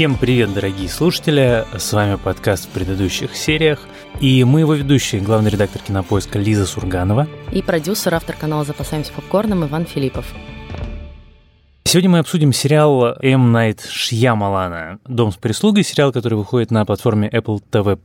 Всем привет, дорогие слушатели! С вами подкаст в предыдущих сериях. И мы его ведущие, главный редактор кинопоиска Лиза Сурганова. И продюсер, автор канала «Запасаемся попкорном» Иван Филиппов. Сегодня мы обсудим сериал М. Найт Шьямалана «Дом с прислугой», сериал, который выходит на платформе Apple TV+.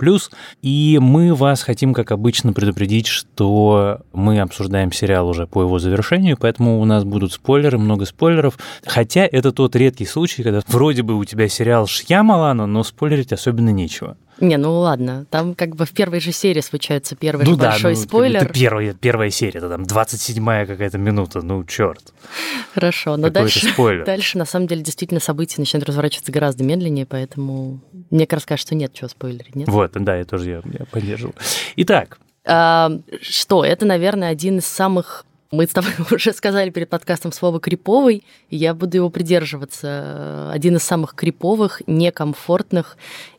И мы вас хотим, как обычно, предупредить, что мы обсуждаем сериал уже по его завершению, поэтому у нас будут спойлеры, много спойлеров. Хотя это тот редкий случай, когда вроде бы у тебя сериал Шьямалана, но спойлерить особенно нечего. Не, ну ладно, там как бы в первой же серии случается первый ну, да, большой ну, спойлер. Это первая, первая серия, это там 27-я какая-то минута, ну черт. Хорошо, но дальше, спойлер. дальше на самом деле действительно события начинают разворачиваться гораздо медленнее, поэтому мне кажется, что нет чего спойлерить, нет? Вот, да, я тоже я, я поддерживаю. Итак. А, что, это, наверное, один из самых мы с тобой уже сказали перед подкастом слово «криповый», и я буду его придерживаться. Один из самых криповых, некомфортных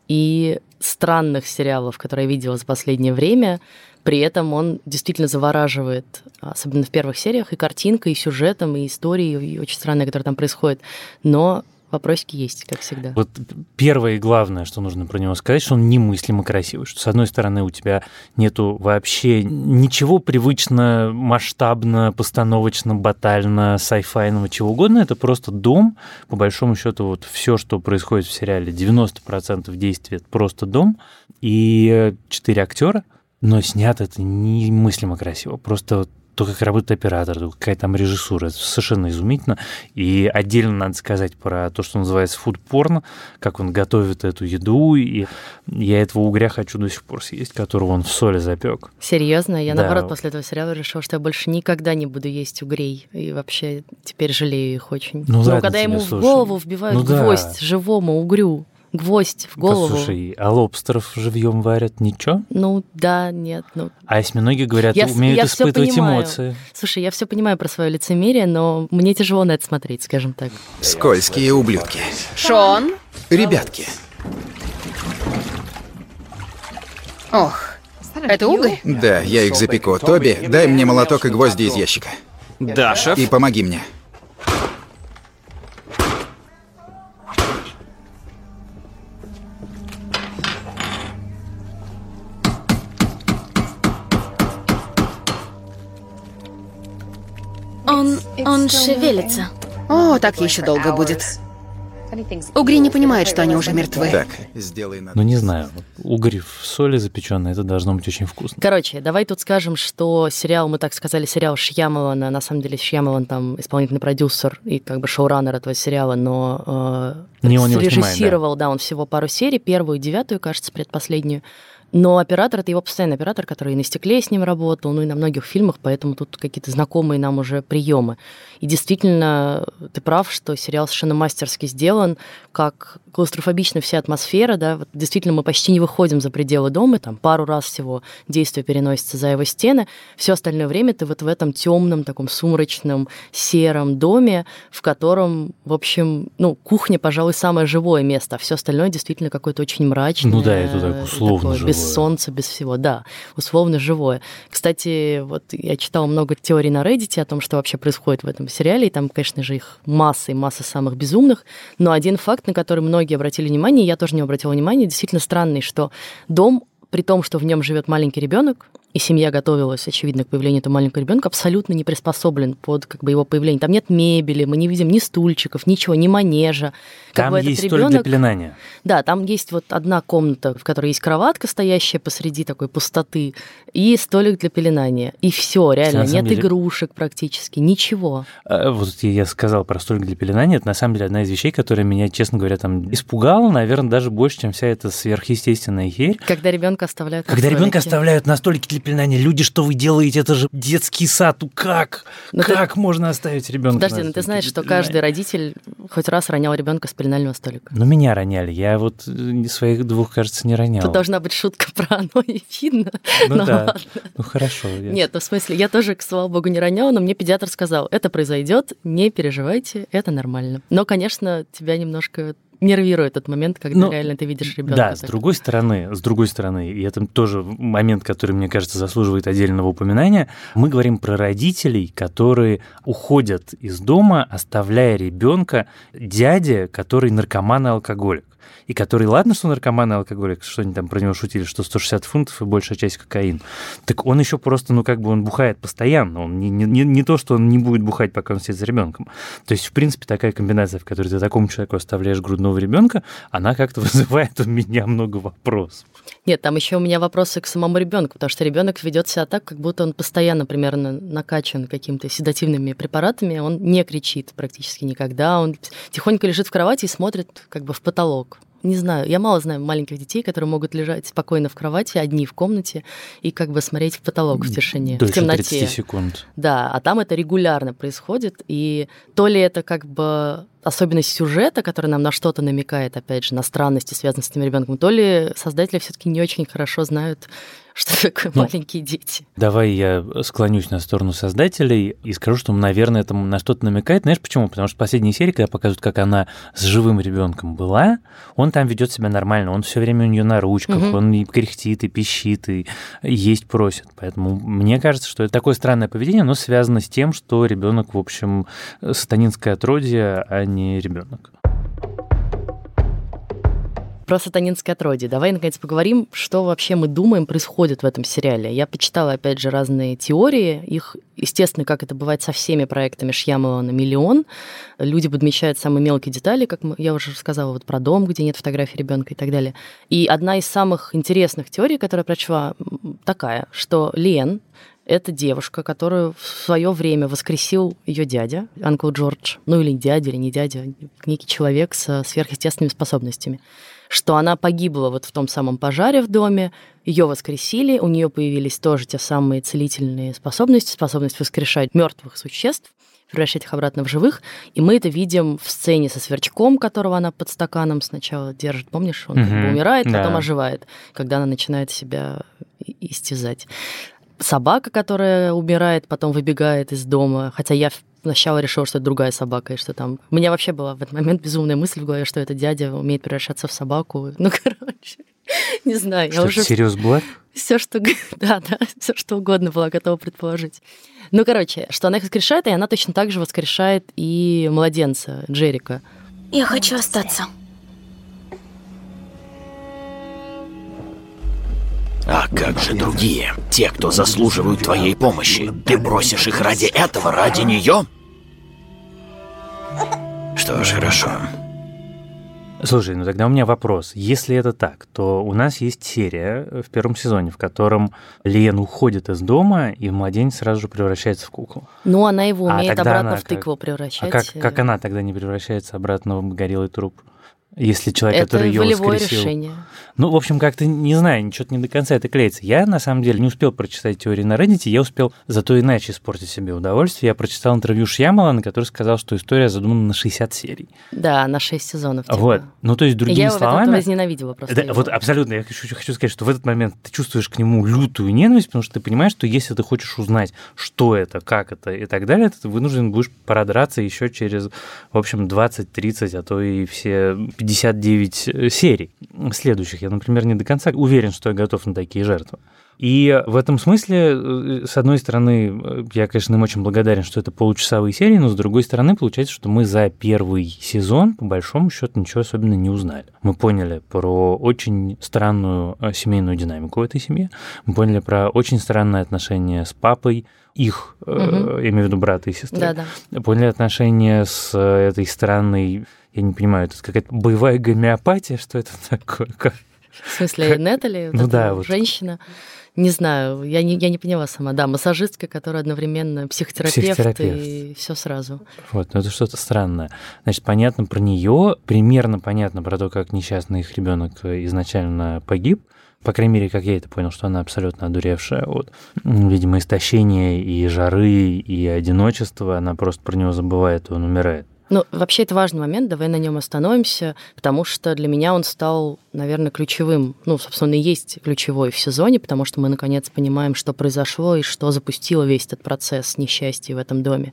и странных сериалов, которые я видела за последнее время. При этом он действительно завораживает, особенно в первых сериях, и картинкой, и сюжетом, и историей, и очень странное, которое там происходит. Но вопросики есть, как всегда. Вот первое и главное, что нужно про него сказать, что он немыслимо красивый. Что, с одной стороны, у тебя нету вообще ничего привычно, масштабно, постановочно, батально, сайфайного, чего угодно. Это просто дом. По большому счету, вот все, что происходит в сериале, 90% действия — просто дом. И четыре актера, но снято это немыслимо красиво. Просто то, как работает оператор, то какая там режиссура, это совершенно изумительно. И отдельно надо сказать про то, что называется фудпорн, как он готовит эту еду, и я этого угря хочу до сих пор съесть, которого он в соли запек. Серьезно? Я, да. наоборот, после этого сериала решила, что я больше никогда не буду есть угрей, и вообще теперь жалею их очень. Ну, Но когда ему слушай. в голову вбивают ну, гвоздь да. живому угрю, гвоздь в голову. Слушай, а лобстеров живьем варят ничего? Ну да, нет. Ну... А осьминоги, говорят, я, умеют я испытывать эмоции. Слушай, я все понимаю про свое лицемерие, но мне тяжело на это смотреть, скажем так. Скользкие ублюдки. Шон? Ребятки. Ох, это уголь? Да, я их запеку. Тоби, дай мне молоток и гвозди из ящика. Да, шеф. И помоги мне. Он... шевелится. О, так еще долго будет. Угри не понимают, что они уже мертвы. Так, сделай надо. Ну, не знаю. Угри в соли запеченные, это должно быть очень вкусно. Короче, давай тут скажем, что сериал, мы так сказали, сериал Шьямалана, на самом деле Шьямалан там исполнительный продюсер и как бы шоураннер этого сериала, но э, не он режиссировал, да. да, он всего пару серий, первую, девятую, кажется, предпоследнюю. Но оператор — это его постоянный оператор, который и на стекле с ним работал, ну и на многих фильмах, поэтому тут какие-то знакомые нам уже приемы. И действительно, ты прав, что сериал совершенно мастерски сделан, как клаустрофобична вся атмосфера, да, вот действительно мы почти не выходим за пределы дома, там пару раз всего действие переносится за его стены, все остальное время ты вот в этом темном, таком сумрачном, сером доме, в котором, в общем, ну, кухня, пожалуй, самое живое место, а все остальное действительно какое-то очень мрачное. Ну да, это так условно такое. Без солнца, без всего, да, условно живое. Кстати, вот я читала много теорий на Reddit о том, что вообще происходит в этом сериале, и там, конечно же, их масса и масса самых безумных, но один факт, на который многие обратили внимание, я тоже не обратила внимания, действительно странный, что дом при том, что в нем живет маленький ребенок, и семья готовилась, очевидно, к появлению этого маленького ребенка, абсолютно не приспособлен под как бы, его появление. Там нет мебели, мы не видим ни стульчиков, ничего, ни манежа. Как там бы есть ребенок... для пеленания. Да, там есть вот одна комната, в которой есть кроватка, стоящая посреди такой пустоты, и столик для пеленания. И все, реально, нет деле... игрушек практически, ничего. А, вот я сказал про столик для пеленания, это на самом деле одна из вещей, которая меня, честно говоря, там испугала, наверное, даже больше, чем вся эта сверхъестественная херь. Когда ребенка оставляют Когда ребенка оставляют на столике для пеленания. Люди, что вы делаете? Это же детский сад. Как? Но ну как ты... можно оставить ребенка? Подожди, ну ты знаешь, что каждый родитель хоть раз ронял ребенка с пеленального столика. Ну, меня роняли. Я вот э, своих двух, кажется, не ронял. Тут должна быть шутка про оно и видно. Ну, ну да. Ладно. Ну хорошо. Я... Нет, ну в смысле, я тоже, слава богу, не роняла, но мне педиатр сказал, это произойдет, не переживайте, это нормально. Но, конечно, тебя немножко нервирует этот момент, когда ну, реально ты видишь ребенка. Да, так. с другой стороны, с другой стороны, и это тоже момент, который, мне кажется, заслуживает отдельного упоминания, мы говорим про родителей, которые уходят из дома, оставляя ребенка дяде, который наркоман и алкоголик. И который, ладно, что наркоман и алкоголик, что они там про него шутили, что 160 фунтов и большая часть кокаин, так он еще просто, ну, как бы он бухает постоянно, он не, не, не то, что он не будет бухать, пока он сидит за ребенком. То есть, в принципе, такая комбинация, в которой ты такому человеку оставляешь грудного ребенка, она как-то вызывает у меня много вопросов. Нет, там еще у меня вопросы к самому ребенку, потому что ребенок ведет себя так, как будто он постоянно примерно накачан какими-то седативными препаратами, он не кричит практически никогда, он тихонько лежит в кровати и смотрит как бы в потолок не знаю, я мало знаю маленьких детей, которые могут лежать спокойно в кровати, одни в комнате и как бы смотреть в потолок в тишине, Дольше в темноте. 30 секунд. Да, а там это регулярно происходит, и то ли это как бы особенность сюжета, который нам на что-то намекает, опять же, на странности, связанные с этим ребенком, то ли создатели все-таки не очень хорошо знают что такое ну, маленькие дети. Давай я склонюсь на сторону создателей и скажу, что, наверное, это на что-то намекает. Знаешь почему? Потому что последняя серия, когда показывают, как она с живым ребенком была, он там ведет себя нормально, он все время у нее на ручках, угу. он и кряхтит, и пищит, и есть просит. Поэтому мне кажется, что это такое странное поведение, но связано с тем, что ребенок, в общем, сатанинское отродье, а не ребенок про сатанинское отродье. Давай, наконец, поговорим, что вообще мы думаем происходит в этом сериале. Я почитала, опять же, разные теории. Их, естественно, как это бывает со всеми проектами Шьямалана, миллион. Люди подмечают самые мелкие детали, как я уже сказала, вот про дом, где нет фотографии ребенка и так далее. И одна из самых интересных теорий, которую я прочла, такая, что Лен, это девушка, которую в свое время воскресил ее дядя, Анкл Джордж, ну или дядя, или не дядя, некий человек со сверхъестественными способностями что она погибла вот в том самом пожаре в доме, ее воскресили, у нее появились тоже те самые целительные способности, способность воскрешать мертвых существ, превращать их обратно в живых. И мы это видим в сцене со сверчком, которого она под стаканом сначала держит. Помнишь, он угу. умирает, потом да. оживает, когда она начинает себя истязать. Собака, которая умирает, потом выбегает из дома. Хотя я сначала решила, что это другая собака, и что там... У меня вообще была в этот момент безумная мысль в голове, что это дядя умеет превращаться в собаку. Ну, короче, не знаю. Что, я уже... Сириус Блэк? Все, что... Да, да, все, что угодно была готова предположить. Ну, короче, что она их воскрешает, и она точно так же воскрешает и младенца Джерика. Я хочу остаться. А как же другие? Те, кто заслуживают твоей помощи. Ты бросишь их ради этого, ради нее? Что ж, хорошо. Слушай, ну тогда у меня вопрос. Если это так, то у нас есть серия в первом сезоне, в котором Лен уходит из дома, и младенец сразу же превращается в куклу. Ну, она его а умеет а обратно в тыкву как... превращать. А как, как она тогда не превращается обратно в горелый труп? Если человек, это который ее воскресил... решение. Ну, в общем, как-то, не знаю, ничего не до конца это клеится. Я, на самом деле, не успел прочитать теорию на Reddit, я успел зато иначе испортить себе удовольствие. Я прочитал интервью Шьямалана, который сказал, что история задумана на 60 серий. Да, на 6 сезонов. Типа. Вот. Ну, то есть, другими я словами... Я возненавидела просто да, Вот абсолютно. Я хочу, хочу сказать, что в этот момент ты чувствуешь к нему лютую ненависть, потому что ты понимаешь, что если ты хочешь узнать, что это, как это и так далее, то ты вынужден будешь продраться еще через, в общем, 20, 30, а то и все 59 Э, серий следующих. Я, например, не до конца уверен, что я готов на такие жертвы. И в этом смысле, э, с одной стороны, э, я, конечно, им очень благодарен, что это получасовые серии, но с другой стороны, получается, что мы за первый сезон, по большому счету, ничего особенно не узнали. Мы поняли про очень странную семейную динамику в этой семье, мы поняли про очень странное отношение с папой, их, угу. я имею в виду брата и сестры, да, да. поняли отношения с этой странной я не понимаю, это какая-то боевая гомеопатия, что это такое? В смысле, Нетали? Ну да, вот. Женщина? Не знаю, я не, я не поняла сама. Да, массажистка, которая одновременно психотерапевт, психотерапевт. и все сразу. Вот, но это что-то странное. Значит, понятно про нее, примерно понятно про то, как несчастный их ребенок изначально погиб. По крайней мере, как я это понял, что она абсолютно одуревшая от, видимо, истощения и жары, и одиночества. Она просто про него забывает, и он умирает. Ну, вообще это важный момент, давай на нем остановимся, потому что для меня он стал, наверное, ключевым. Ну, собственно, и есть ключевой в сезоне, потому что мы наконец понимаем, что произошло и что запустило весь этот процесс несчастья в этом доме.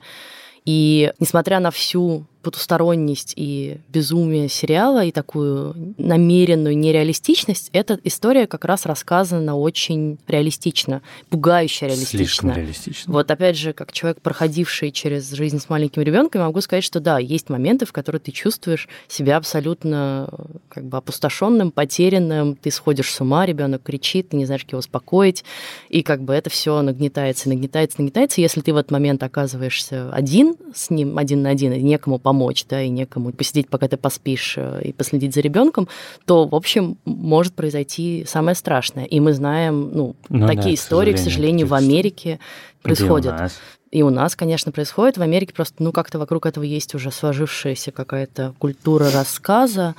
И несмотря на всю потусторонность и безумие сериала, и такую намеренную нереалистичность, эта история как раз рассказана очень реалистично, пугающе реалистично. Слишком реалистично. Вот опять же, как человек, проходивший через жизнь с маленьким ребенком, могу сказать, что да, есть моменты, в которые ты чувствуешь себя абсолютно как бы опустошенным, потерянным, ты сходишь с ума, ребенок кричит, ты не знаешь, как его успокоить, и как бы это все нагнетается, нагнетается, нагнетается. Если ты в этот момент оказываешься один с ним, один на один, и некому помочь, да, и некому посидеть, пока ты поспишь, э, и последить за ребенком, то, в общем, может произойти самое страшное. И мы знаем, ну, ну такие да, истории, к сожалению, к сожалению в Америке происходят. И у нас, конечно, происходит. В Америке просто, ну, как-то вокруг этого есть уже сложившаяся какая-то культура рассказа,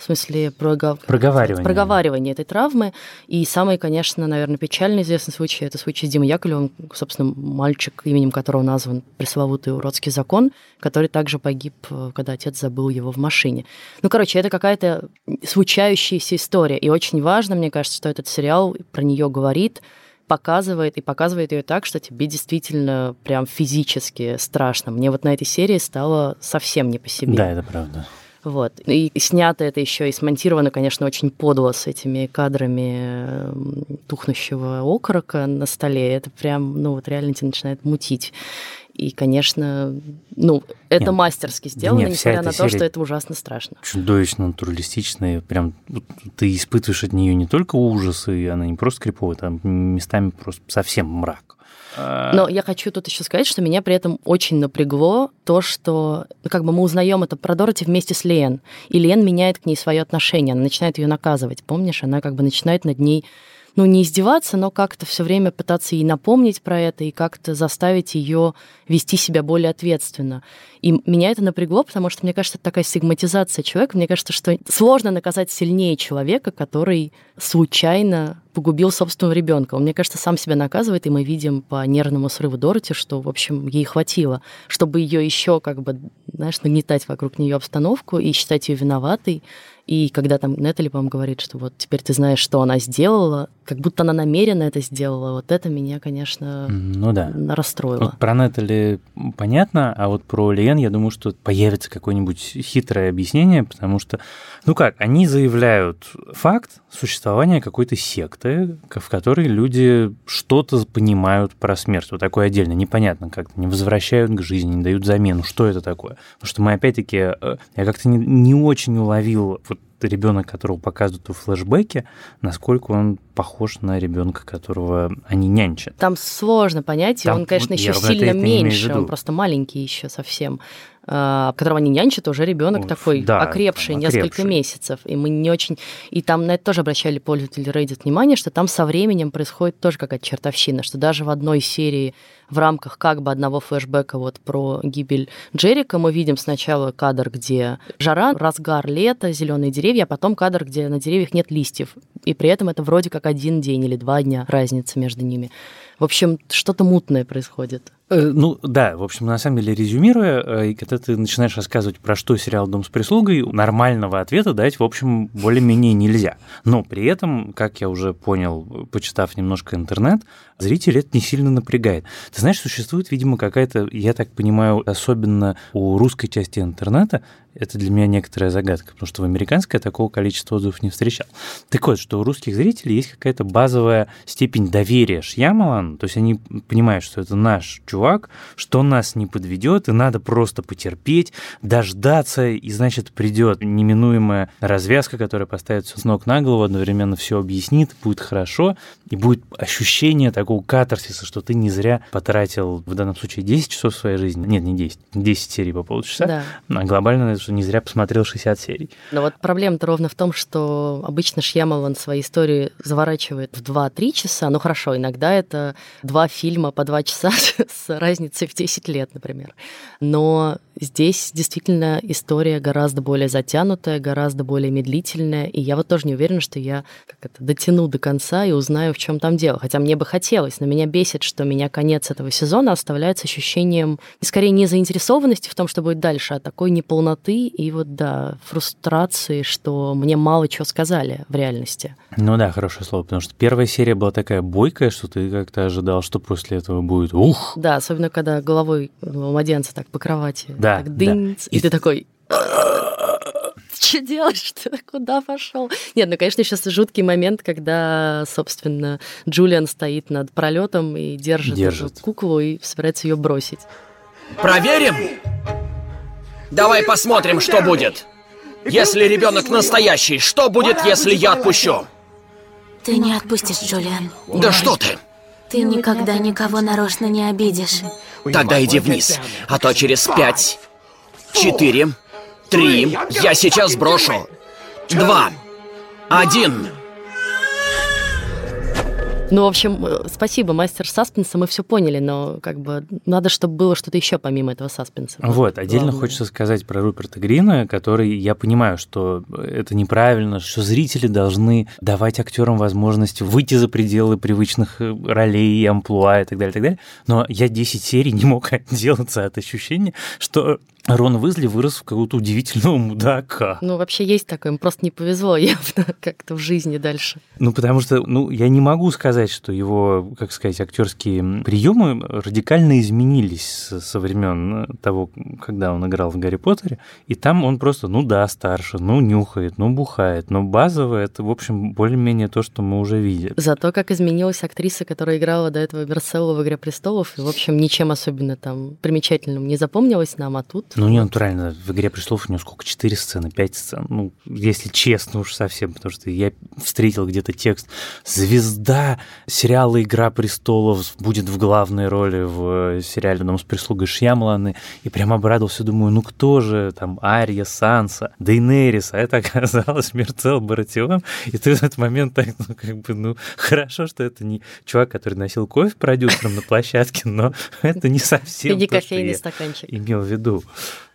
в смысле прогов... проговаривания. проговаривания этой травмы. И самый, конечно, наверное, печально известный случай – это случай с Димой Яковлевым, собственно, мальчик, именем которого назван пресловутый уродский закон, который также погиб, э, когда отец забыл его в машине. Ну, короче, это какая-то случающаяся история. И очень важно, мне кажется, что этот сериал про нее говорит, показывает и показывает ее так, что тебе действительно прям физически страшно. Мне вот на этой серии стало совсем не по себе. Да, это правда. Вот. И снято это еще и смонтировано, конечно, очень подло с этими кадрами тухнущего окорока на столе. Это прям, ну вот реально тебя начинает мутить. И, конечно, ну, это нет, мастерски сделано, нет, несмотря на то, что это ужасно страшно. Чудовищно натуралистичная. Прям ты испытываешь от нее не только ужасы, она не просто криповая, там местами просто совсем мрак. А. Но я хочу тут еще сказать, что меня при этом очень напрягло то, что ну, как бы мы узнаем это про Дороти вместе с Лен, и Лен меняет к ней свое отношение, она начинает ее наказывать, помнишь, она как бы начинает над ней ну, не издеваться, но как-то все время пытаться ей напомнить про это и как-то заставить ее вести себя более ответственно. И меня это напрягло, потому что, мне кажется, это такая стигматизация человека. Мне кажется, что сложно наказать сильнее человека, который случайно погубил собственного ребенка. Он, мне кажется, сам себя наказывает, и мы видим по нервному срыву Дороти, что, в общем, ей хватило, чтобы ее еще как бы, знаешь, нагнетать вокруг нее обстановку и считать ее виноватой. И когда там Нетали, по-моему, говорит, что вот теперь ты знаешь, что она сделала, как будто она намеренно это сделала, вот это меня, конечно, ну, да. расстроило. Вот про Нетали понятно, а вот про Лиен, я думаю, что появится какое-нибудь хитрое объяснение, потому что, ну как, они заявляют факт существования какой-то секты, в которой люди что-то понимают про смерть. Вот такое отдельно, непонятно как-то, не возвращают к жизни, не дают замену. Что это такое? Потому что мы опять-таки, э, я как-то не, не очень уловил вот ребенок, которого показывают в флешбеке, насколько он похож на ребенка, которого они нянчат. Там сложно понять, Там, он, конечно, еще сильно меньше, он просто маленький еще совсем. Которого они нянчат, уже ребенок такой да, окрепший, там, несколько месяцев. И мы не очень... И там на это тоже обращали пользователи Reddit внимание, что там со временем происходит тоже какая-то чертовщина, что даже в одной серии в рамках как бы одного флешбека вот про гибель Джерика мы видим сначала кадр, где жара, разгар лета, зеленые деревья, а потом кадр, где на деревьях нет листьев. И при этом это вроде как один день или два дня разница между ними. В общем, что-то мутное происходит. Э, ну да, в общем, на самом деле, резюмируя, э, когда ты начинаешь рассказывать про что сериал «Дом с прислугой», нормального ответа дать, в общем, более-менее нельзя. Но при этом, как я уже понял, почитав немножко интернет, зритель это не сильно напрягает. Ты знаешь, существует, видимо, какая-то, я так понимаю, особенно у русской части интернета, это для меня некоторая загадка, потому что в американской я такого количества отзывов не встречал. Так вот, что у русских зрителей есть какая-то базовая степень доверия Шьямалану, то есть они понимают, что это наш чувак, что нас не подведет, и надо просто потерпеть, дождаться, и значит придет неминуемая развязка, которая поставит все с ног на голову, одновременно все объяснит, будет хорошо, и будет ощущение такого катарсиса, что ты не зря потратил в данном случае 10 часов своей жизни, нет, не 10, 10 серий по полчаса, да. а глобально что не зря посмотрел 60 серий. Но вот проблема-то ровно в том, что обычно Шьямалан свои истории заворачивает в 2-3 часа. Ну хорошо, иногда это два фильма по 2 часа с разницей в 10 лет, например. Но здесь действительно история гораздо более затянутая, гораздо более медлительная. И я вот тоже не уверена, что я как это, дотяну до конца и узнаю, в чем там дело. Хотя мне бы хотелось, но меня бесит, что меня конец этого сезона оставляет с ощущением, скорее, не заинтересованности в том, что будет дальше, а такой неполноты и вот, да, фрустрации, что мне мало чего сказали в реальности. Ну да, хорошее слово, потому что первая серия была такая бойкая, что ты как-то ожидал, что после этого будет ух. Да, особенно когда головой младенца так по кровати. Да, Да, так дынь, да. и, и ты такой... Что делаешь? Ты куда пошел? Нет, ну, конечно, сейчас жуткий момент, когда, собственно, Джулиан стоит над пролетом и держит, Держит. эту куклу и собирается ее бросить. Проверим? Давай посмотрим, что будет. Если ребенок настоящий, что будет, если я отпущу? Ты не отпустишь, Джулиан. Да что ты? Ты никогда никого нарочно не обидишь. Тогда иди вниз, а то через пять, четыре, три, я сейчас брошу. Два, один. Ну, в общем, э, спасибо, мастер саспенса, мы все поняли, но как бы надо, чтобы было что-то еще помимо этого саспенса. Вот, отдельно Главное. хочется сказать про Руперта Грина, который, я понимаю, что это неправильно, что зрители должны давать актерам возможность выйти за пределы привычных э, ролей, амплуа и так далее, и так далее. Но я 10 серий не мог отделаться от ощущения, что Рон Уизли вырос в какого-то удивительного мудака. Ну, вообще есть такое, им просто не повезло явно как-то в жизни дальше. Ну, потому что, ну, я не могу сказать, что его, как сказать, актерские приемы радикально изменились со, времен того, когда он играл в Гарри Поттере. И там он просто, ну да, старше, ну нюхает, ну бухает. Но базовое это, в общем, более-менее то, что мы уже видели. Зато как изменилась актриса, которая играла до этого Берселлу в «Игре престолов», и, в общем, ничем особенно там примечательным не запомнилась нам, а тут... Ну, не натурально. В «Игре престолов» у него сколько? Четыре сцены, пять сцен. Ну, если честно уж совсем, потому что я встретил где-то текст «Звезда сериала «Игра престолов» будет в главной роли в сериале «Дом с прислугой» Шьямланы, и прям обрадовался, думаю, ну кто же там Ария, Санса, Дейнерис, а это оказалось Мерцел Баратион, и ты в этот момент так, ну, как бы, ну, хорошо, что это не чувак, который носил кофе продюсером на площадке, но это не совсем И не кофейный стаканчик. имел в виду.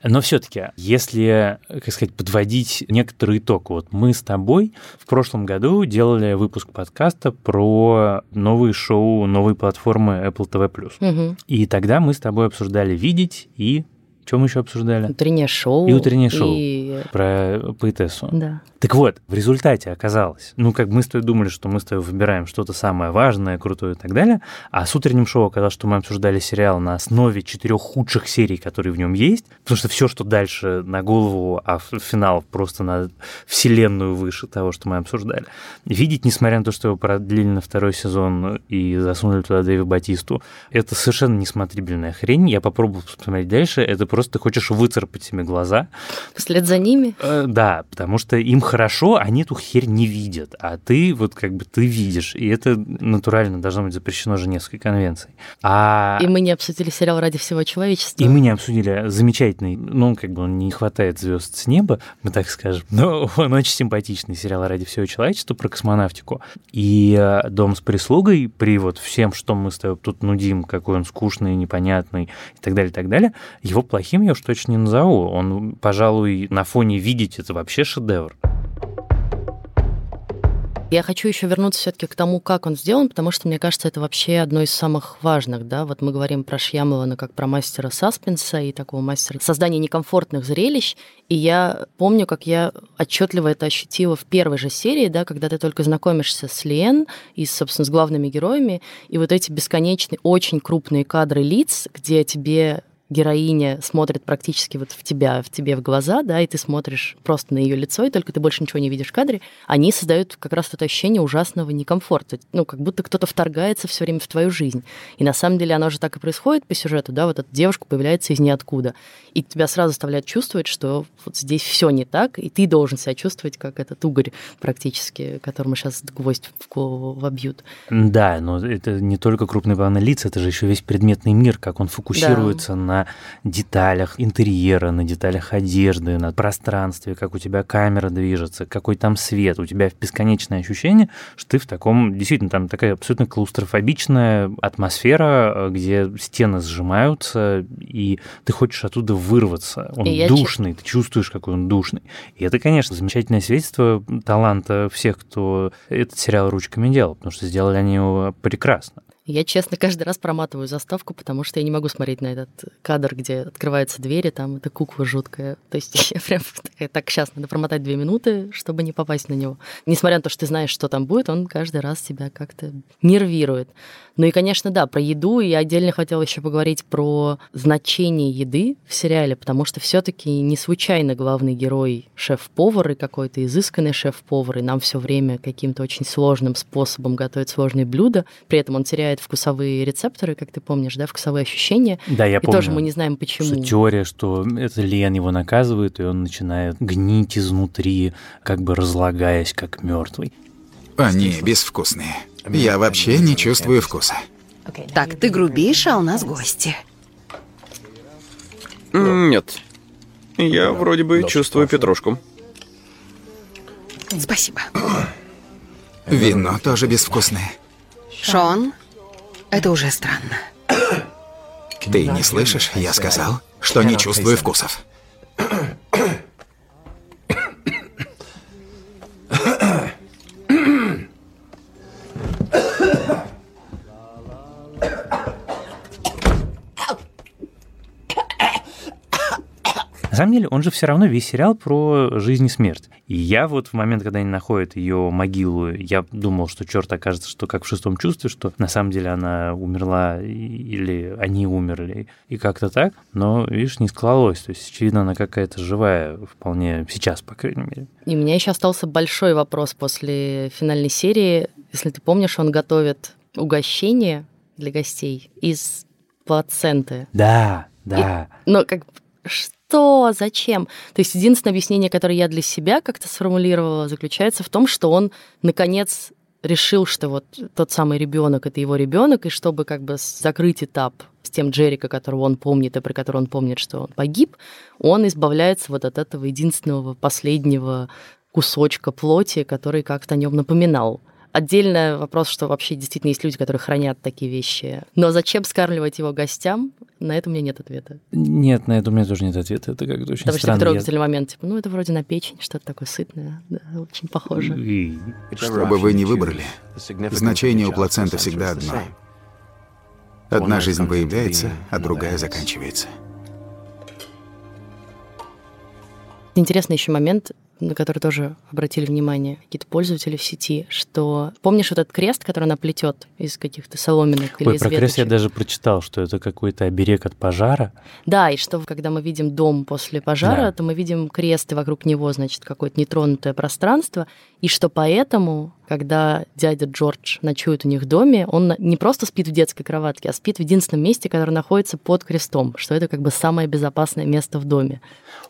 Но все-таки, если, как сказать, подводить некоторый итог, вот мы с тобой в прошлом году делали выпуск подкаста про новые шоу новой платформы Apple TV+. Мгм. И тогда мы с тобой обсуждали «Видеть» и... Что мы еще обсуждали? Утреннее шоу. И утреннее шоу. И... Про поэтессу. Да. Так вот, в результате оказалось, ну, как мы с тобой думали, что мы с тобой выбираем что-то самое важное, крутое и так далее, а с утренним шоу оказалось, что мы обсуждали сериал на основе четырех худших серий, которые в нем есть, потому что все, что дальше на голову, а финал просто на вселенную выше того, что мы обсуждали. Видеть, несмотря на то, что его продлили на второй сезон и засунули туда Дэви Батисту, это совершенно несмотрибельная хрень. Я попробовал посмотреть дальше, это просто ты хочешь выцарапать себе глаза, Вслед за ними Э, Да, потому что им хорошо, они эту херь не видят, а ты вот как бы ты видишь, и это натурально должно быть запрещено Женевской конвенцией. А И мы не обсудили сериал «Ради всего человечества». и мы не обсудили замечательный, ну, как бы он не хватает звезд с неба, мы так скажем, но он очень симпатичный сериал «Ради всего человечества» про космонавтику. И э, «Дом с прислугой» при вот всем, что мы с тобой тут нудим, какой он скучный, непонятный и так далее, и так далее, его плохим я уж точно не назову. Он, пожалуй, на фоне «Видеть» это вообще шедевр. Я хочу еще вернуться все-таки к тому, как он сделан, потому что, мне кажется, это вообще одно из самых важных, да, вот мы говорим про Шьямалана как про мастера саспенса и такого мастера создания некомфортных зрелищ, и я помню, как я отчетливо это ощутила в первой же серии, да, когда ты только знакомишься с Лен и, собственно, с главными героями, и вот эти бесконечные, очень крупные кадры лиц, где тебе героиня смотрит практически вот в тебя, в тебе в глаза, да, и ты смотришь просто на ее лицо, и только ты больше ничего не видишь в кадре, они создают как раз это ощущение ужасного некомфорта. Ну, как будто кто-то вторгается все время в твою жизнь. И на самом деле оно же так и происходит по сюжету, да, вот эта девушка появляется из ниоткуда. И тебя сразу заставляют чувствовать, что вот здесь все не так, и ты должен себя чувствовать как этот угорь практически, которому сейчас гвоздь в голову вобьют. Да, но это не только крупные планы лиц, это же еще весь предметный мир, как он фокусируется на деталях интерьера, на деталях одежды, на пространстве, как у тебя камера движется, какой там свет. У тебя бесконечное ощущение, что ты в таком, действительно, там такая абсолютно клаустрофобичная атмосфера, э, где стены сжимаются, и ты хочешь оттуда вырваться. Он И я душный, ты чувствуешь, какой он душный. И это, конечно, замечательное свидетельство таланта всех, кто этот сериал ручками делал, потому что сделали они его прекрасно. Я, честно, каждый раз проматываю заставку, потому что я не могу смотреть на этот кадр, где открываются двери, там эта кукла жуткая. То есть я прям так, сейчас надо промотать две минуты, чтобы не попасть на него. Несмотря на то, что ты знаешь, что там будет, он каждый раз тебя как-то нервирует. Ну и, конечно, да, про еду я отдельно хотела еще поговорить про значение еды в сериале, потому что все-таки не случайно главный герой шеф-повар и какой-то изысканный шеф-повар, и нам все время каким-то очень сложным способом готовит сложные блюда. При этом он теряет вкусовые рецепторы, как ты помнишь, да, вкусовые ощущения. Да, я и помню. тоже мы не знаем, почему. Что теория, что это Лен его наказывает, и он начинает гнить изнутри, как бы разлагаясь, как мертвый. Они безвкусные. Я вообще не чувствую вкуса. Так, ты грубишь, а у нас гости. Нет. Я вроде бы чувствую петрушку. Спасибо. Вино тоже безвкусное. Шон, это уже странно. Ты не слышишь? Я сказал, что не чувствую вкусов. Деле, он же все равно весь сериал про жизнь и смерть. И я вот в момент, когда они находят ее могилу, я думал, что черт окажется, что как в шестом чувстве, что на самом деле она умерла или они умерли, и как-то так. Но, видишь, не склалось. То есть, очевидно, она какая-то живая, вполне сейчас, по крайней мере. И у меня еще остался большой вопрос после финальной серии. Если ты помнишь, он готовит угощение для гостей из плаценты. Да, да. И, но как что, зачем? То есть единственное объяснение, которое я для себя как-то сформулировала, заключается в том, что он наконец решил, что вот тот самый ребенок это его ребенок, и чтобы как бы закрыть этап с тем Джерика, которого он помнит, и при котором он помнит, что он погиб, он избавляется вот от этого единственного последнего кусочка плоти, который как-то о нем напоминал. Отдельный вопрос, что вообще действительно есть люди, которые хранят такие вещи. Но зачем скармливать его гостям? На это у меня нет ответа. Нет, на это у меня тоже нет ответа. Это как-то очень Потому странно. что трогательный момент, типа, ну это вроде на печень, что-то такое сытное, да, очень похоже. И... Что бы вы ни выбрали, значение у плаценты всегда одно. Одна жизнь появляется, а другая заканчивается. Интересный еще момент, на который тоже обратили внимание какие-то пользователи в сети, что помнишь вот этот крест, который она плетет из каких-то соломинок или Ой, из про крест я веточек? даже прочитал, что это какой-то оберег от пожара. Да, и что когда мы видим дом после пожара, Да. то мы видим крест, и вокруг него, значит, какое-то нетронутое пространство, и что поэтому, когда дядя Джордж ночует у них в доме, он не просто спит в детской кроватке, а спит в единственном месте, которое находится под крестом, что это как бы самое безопасное место в доме.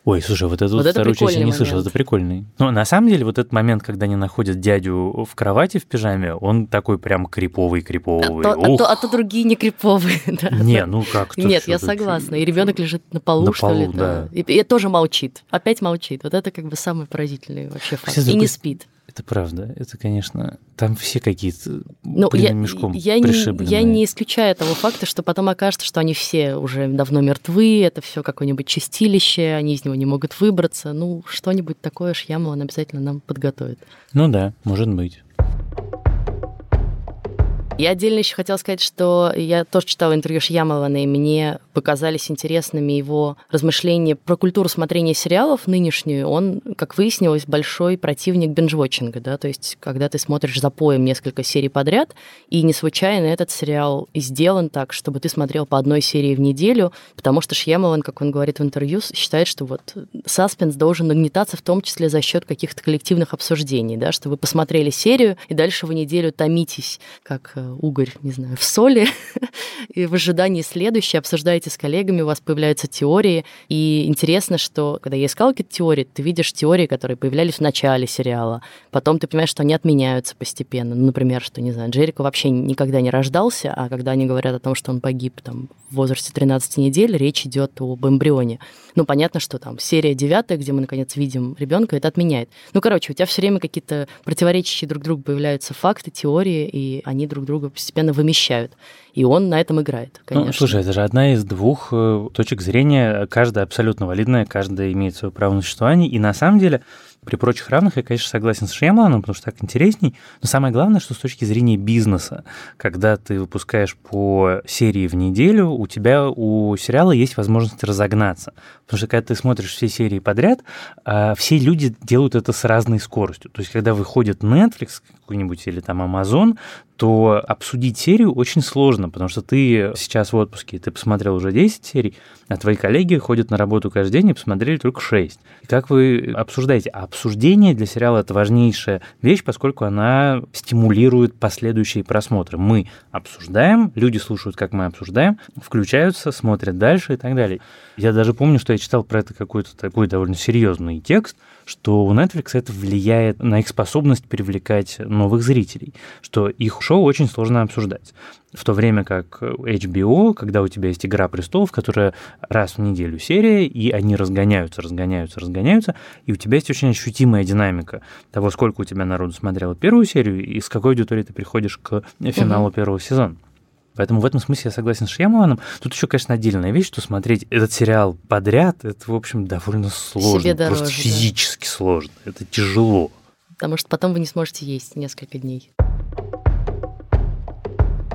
Ой, слушай, вот эту Вот вот это вторую часть я не слышал, момент. это прикольный. Но на самом деле вот этот момент, когда они находят дядю в кровати в пижаме, он такой прям криповый-криповый. А то, а то- а то другие не криповые. да. Не, ну как Нет, я согласна. И ребенок лежит на полу, На что ли. полу, да. И, и тоже молчит. Опять молчит. Вот это как бы самый поразительный вообще факт. И не спит. Это правда. Это, конечно, там все какие-то Ну, я, мешком я, не, пришибленные. я не исключаю того факта, что потом окажется, что они все уже давно мертвы, это все какое-нибудь чистилище, они из него не могут выбраться. Ну, что-нибудь такое Шьямалан обязательно нам подготовит. Ну да, может быть. Я отдельно еще хотела сказать, что я тоже читала интервью Шьямалана, и мне показались интересными его размышления про культуру смотрения сериалов нынешнюю. Он, как выяснилось, большой противник бинж-вотчинга, да, то есть когда ты смотришь за поем несколько серий подряд, и не случайно этот сериал сделан так, чтобы ты смотрел по одной серии в неделю, потому что Шьямалан, как он говорит в интервью, считает, что вот саспенс должен нагнетаться в том числе за счет каких-то коллективных обсуждений, да, что вы посмотрели серию, и дальше вы неделю томитесь, как э, угорь, не знаю, в соли, и в ожидании следующей обсуждаете с коллегами, у вас появляются теории, и интересно, что когда я искала какие-то теории, ты видишь теории, которые появлялись в начале сериала, потом ты понимаешь, что они отменяются постепенно, ну, например, что, не знаю, Джерико вообще никогда не рождался, а когда они говорят о том, что он погиб там в возрасте 13 недель, речь идет об эмбрионе. Ну, понятно, что там серия девятая, где мы, наконец, видим ребенка, это отменяет. Ну, короче, у тебя все время какие-то противоречащие друг другу появляются факты, теории, и они друг друга постепенно вымещают. И он на этом играет, конечно. Ну, слушай, это же одна из двух э, точек зрения, каждая абсолютно валидная, каждая имеет свое право на существование. И на самом деле При прочих равных я, конечно, согласен с Шьямаланом, потому что так интересней. Но самое главное, что с точки зрения бизнеса, когда ты выпускаешь по серии в неделю, у тебя у сериала есть возможность разогнаться. Потому что когда ты смотришь все серии подряд, а, все люди делают это с разной скоростью. То есть, когда выходит Netflix какой-нибудь или там Amazon, то обсудить серию очень сложно, потому что ты сейчас в отпуске, ты посмотрел уже 10 серий, а твои коллеги ходят на работу каждый день и посмотрели только 6. И как вы обсуждаете? А обсуждение для сериала – это важнейшая вещь, поскольку она стимулирует последующие просмотры. Мы обсуждаем, люди слушают, как мы обсуждаем, включаются, смотрят дальше и так далее. Я даже помню, что я читал про это какой-то такой довольно серьезный текст, что у Netflix это влияет на их способность привлекать новых зрителей, что их шоу очень сложно обсуждать. В то время как HBO, когда у тебя есть «Игра престолов», которая раз в неделю серия, и они разгоняются, разгоняются, разгоняются, и у тебя есть очень ощутимая динамика того, сколько у тебя народу смотрело первую серию, и с какой аудиторией ты приходишь к финалу угу. первого сезона. Поэтому в этом смысле я согласен с Шьямаланом. Тут еще, конечно, отдельная вещь, что смотреть этот сериал подряд, это, в общем, довольно сложно. Себе дороже, просто физически да. сложно. Это тяжело. Потому что потом вы не сможете есть несколько дней.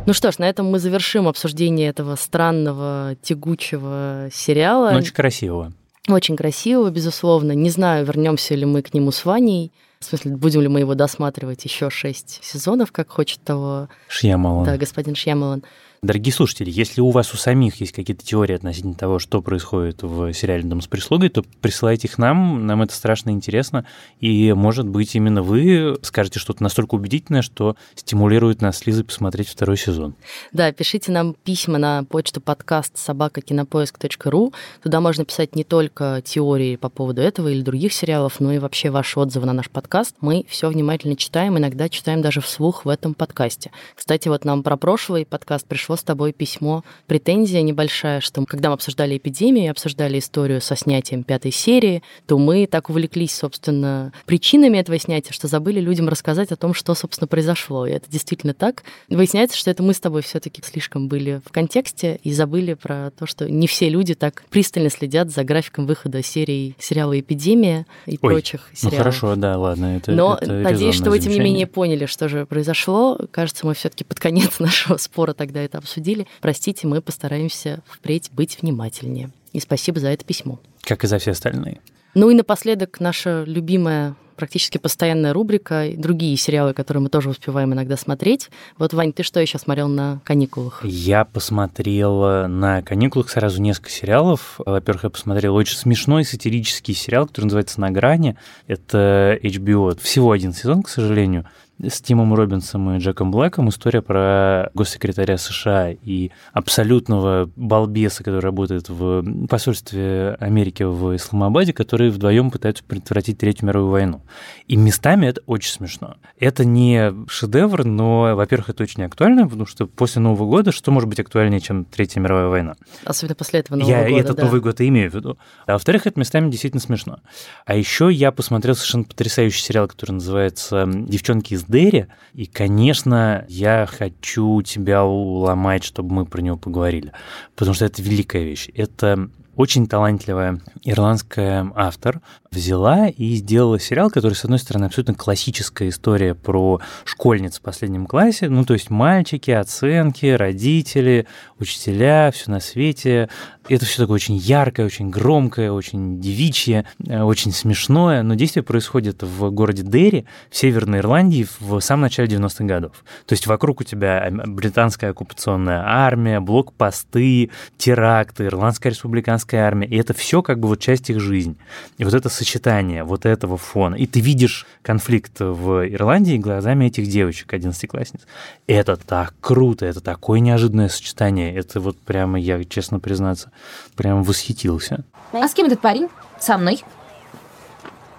Ну что ж, на этом мы завершим обсуждение этого странного, тягучего сериала. Но очень красивого. Очень красивого, безусловно. Не знаю, вернемся ли мы к нему с Ваней. В смысле, будем ли мы его досматривать еще шесть сезонов, как хочет того... Шьямалан. Да, господин Шьямалан. Дорогие слушатели, если у вас у самих есть какие-то теории относительно того, что происходит в сериале «Дом с прислугой», то присылайте их нам, нам это страшно интересно, и, может быть, именно вы скажете что-то настолько убедительное, что стимулирует нас с Лизой посмотреть второй сезон. Да, пишите нам письма на почту подкаст собакакинопоиск.ру. Туда можно писать не только теории по поводу этого или других сериалов, но и вообще ваши отзывы на наш подкаст. Мы все внимательно читаем, иногда читаем даже вслух в этом подкасте. Кстати, вот нам про прошлый подкаст пришел пришло с тобой письмо, претензия небольшая, что когда мы обсуждали эпидемию, обсуждали историю со снятием пятой серии, то мы так увлеклись, собственно, причинами этого снятия, что забыли людям рассказать о том, что, собственно, произошло. И это действительно так. Выясняется, что это мы с тобой все таки слишком были в контексте и забыли про то, что не все люди так пристально следят за графиком выхода серии сериала «Эпидемия» и Ой, прочих ну сериалов. Ну хорошо, да, ладно. Это, Но это надеюсь, что вы, тем не менее, поняли, что же произошло. Кажется, мы все таки под конец нашего спора тогда это обсудили. Простите, мы постараемся впредь быть внимательнее. И спасибо за это письмо. Как и за все остальные. Ну и напоследок наша любимая практически постоянная рубрика, и другие сериалы, которые мы тоже успеваем иногда смотреть. Вот, Вань, ты что еще смотрел на каникулах? Я посмотрел на каникулах сразу несколько сериалов. Во-первых, я посмотрел очень смешной сатирический сериал, который называется «На грани». Это HBO. Всего один сезон, к сожалению с Тимом Робинсом и Джеком Блэком история про госсекретаря США и абсолютного балбеса, который работает в посольстве Америки в Исламабаде, которые вдвоем пытаются предотвратить Третью мировую войну. И местами это очень смешно. Это не шедевр, но, во-первых, это очень актуально, потому что после Нового года что может быть актуальнее, чем Третья мировая война? Особенно после этого Нового я года. Я этот да. Новый год и имею в виду. А во-вторых, это местами действительно смешно. А еще я посмотрел совершенно потрясающий сериал, который называется «Девчонки из Дерри». И, конечно, я хочу тебя уломать, чтобы мы про него поговорили, потому что это великая вещь. Это очень талантливая ирландская автор взяла и сделала сериал, который, с одной стороны, абсолютно классическая история про школьниц в последнем классе, ну, то есть мальчики, оценки, родители, учителя, все на свете. Это все такое очень яркое, очень громкое, очень девичье, э, очень смешное, но действие происходит в городе Дерри, в Северной Ирландии, в самом начале 90-х годов. То есть вокруг у тебя британская оккупационная армия, блокпосты, теракты, Ирландская республиканская армия, и это все как бы вот часть их жизни. И вот это сочетание вот этого фона, и ты видишь конфликт в Ирландии глазами этих девочек, одиннадцатиклассниц. Это так круто, это такое неожиданное сочетание, это вот прямо, я честно признаться, прям восхитился. А с кем этот парень? Со мной?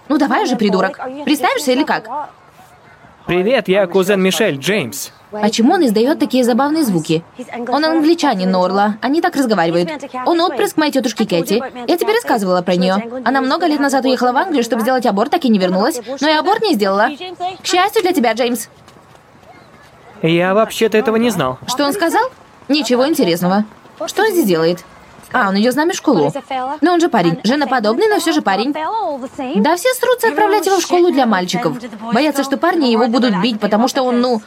Ну давай уже, придурок. Представишься или как? Привет, я кузен Мишель, Джеймс. Почему он издает такие забавные звуки? Он англичанин, Норла. Они так разговаривают. Он отпрыск моей тетушки Кэти. Я тебе рассказывала про нее. Она много лет назад уехала в Англию, чтобы сделать аборт, так и не вернулась. Но и аборт не сделала. К счастью для тебя, Джеймс. Я вообще-то этого не знал. Что он сказал? Ничего интересного. Что он здесь делает? А, он идет с нами в школу. Но он же парень. Женоподобный, но все же парень. Да, все срутся отправлять его в школу для мальчиков. Боятся, что парни его будут бить, потому что он, ну,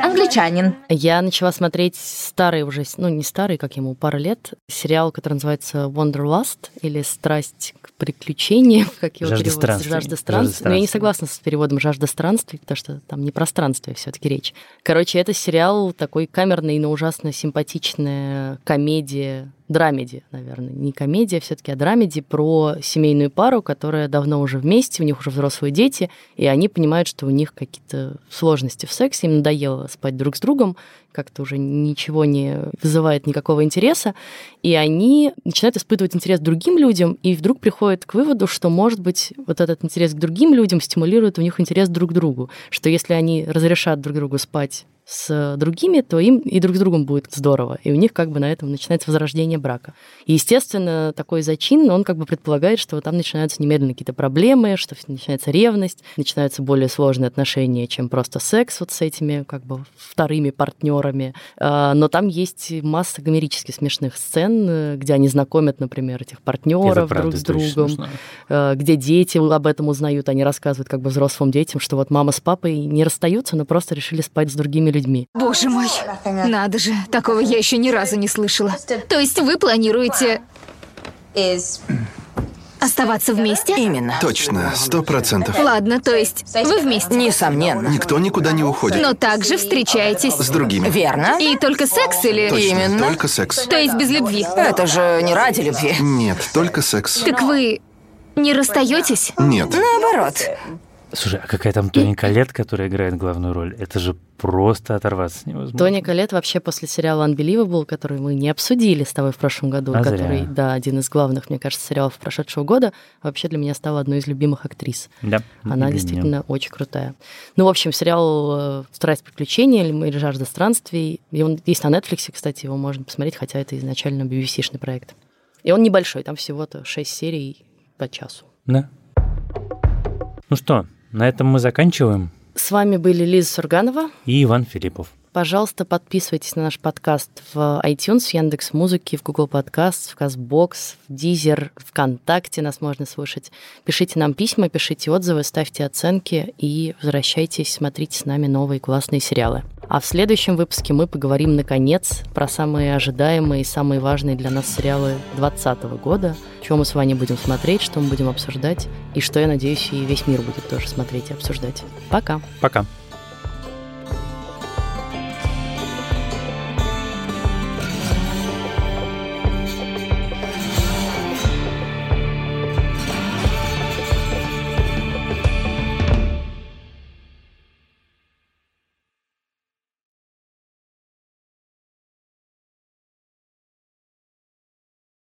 англичанин. Я начала смотреть старый уже, ну, не старый, как ему, пару лет, сериал, который называется Wanderlust, или «Страсть к приключениям», как его Жажда переводится. «Жажда странствий». Но я не согласна с переводом «Жажда странствий», потому что там не про странствие все таки речь. Короче, это сериал такой камерный, но ужасно симпатичная комедия, драмеди, наверное, не комедия все-таки, а драмеди про семейную пару, которая давно уже вместе, у них уже взрослые дети, и они понимают, что у них какие-то сложности в сексе, им надоело спать друг с другом, как-то уже ничего не вызывает никакого интереса, и они начинают испытывать интерес к другим людям, и вдруг приходят к выводу, что, может быть, вот этот интерес к другим людям стимулирует у них интерес друг к другу, что если они разрешат друг другу спать с другими, то им и друг с другом будет здорово. И у них как бы на этом начинается возрождение брака. И, естественно, такой зачин, он как бы предполагает, что там начинаются немедленно какие-то проблемы, что начинается ревность, начинаются более сложные отношения, чем просто секс вот с этими как бы вторыми партнерами. А, Но там есть масса гомерически смешных сцен, где они знакомят, например, этих партнеров Это друг с другом, э, где дети об этом узнают, они рассказывают как бы взрослым детям, что вот мама с папой не расстаются, но просто решили спать с другими людьми. Боже мой, надо же, такого я еще ни разу не слышала. То есть вы планируете оставаться вместе? Именно. Точно, сто процентов. Ладно, то есть вы вместе. Несомненно. Никто никуда не уходит. Но также встречаетесь. С другими. Верно? И только секс или... Точно, Именно. только секс. То есть без любви. Это же не ради любви. Нет, только секс. Так вы не расстаетесь? Нет. Наоборот. Слушай, а какая там Тони Коллет, которая играет главную роль? Это же просто оторваться невозможно. Тони Коллет вообще после сериала Unbelievable, который мы не обсудили с тобой в прошлом году, А который, зря. да, один из главных, мне кажется, сериалов прошедшего года, вообще для меня стала одной из любимых актрис. Да. Она Для действительно меня. очень крутая. Ну, в общем, сериал э, «Страсть приключений» или или «Жажда странствий». И он есть на Netflix, кстати, его можно посмотреть, хотя это изначально BBC-шный проект. И он небольшой, там всего-то 6 серий по часу. Да. Ну что, на этом мы заканчиваем. С вами были Лиза Сурганова. И Иван Филиппов. Пожалуйста, подписывайтесь на наш подкаст в iTunes, в Яндекс Музыке, в Google Подкаст, в Казбокс, в Deezer, ВКонтакте нас можно слушать. Пишите нам письма, пишите отзывы, ставьте оценки и возвращайтесь, смотрите с нами новые классные сериалы. А в следующем выпуске мы поговорим, наконец, про самые ожидаемые и самые важные для нас сериалы 2020 года, что мы с вами будем смотреть, что мы будем обсуждать, и что, я надеюсь, и весь мир будет тоже смотреть и обсуждать. Пока! Пока.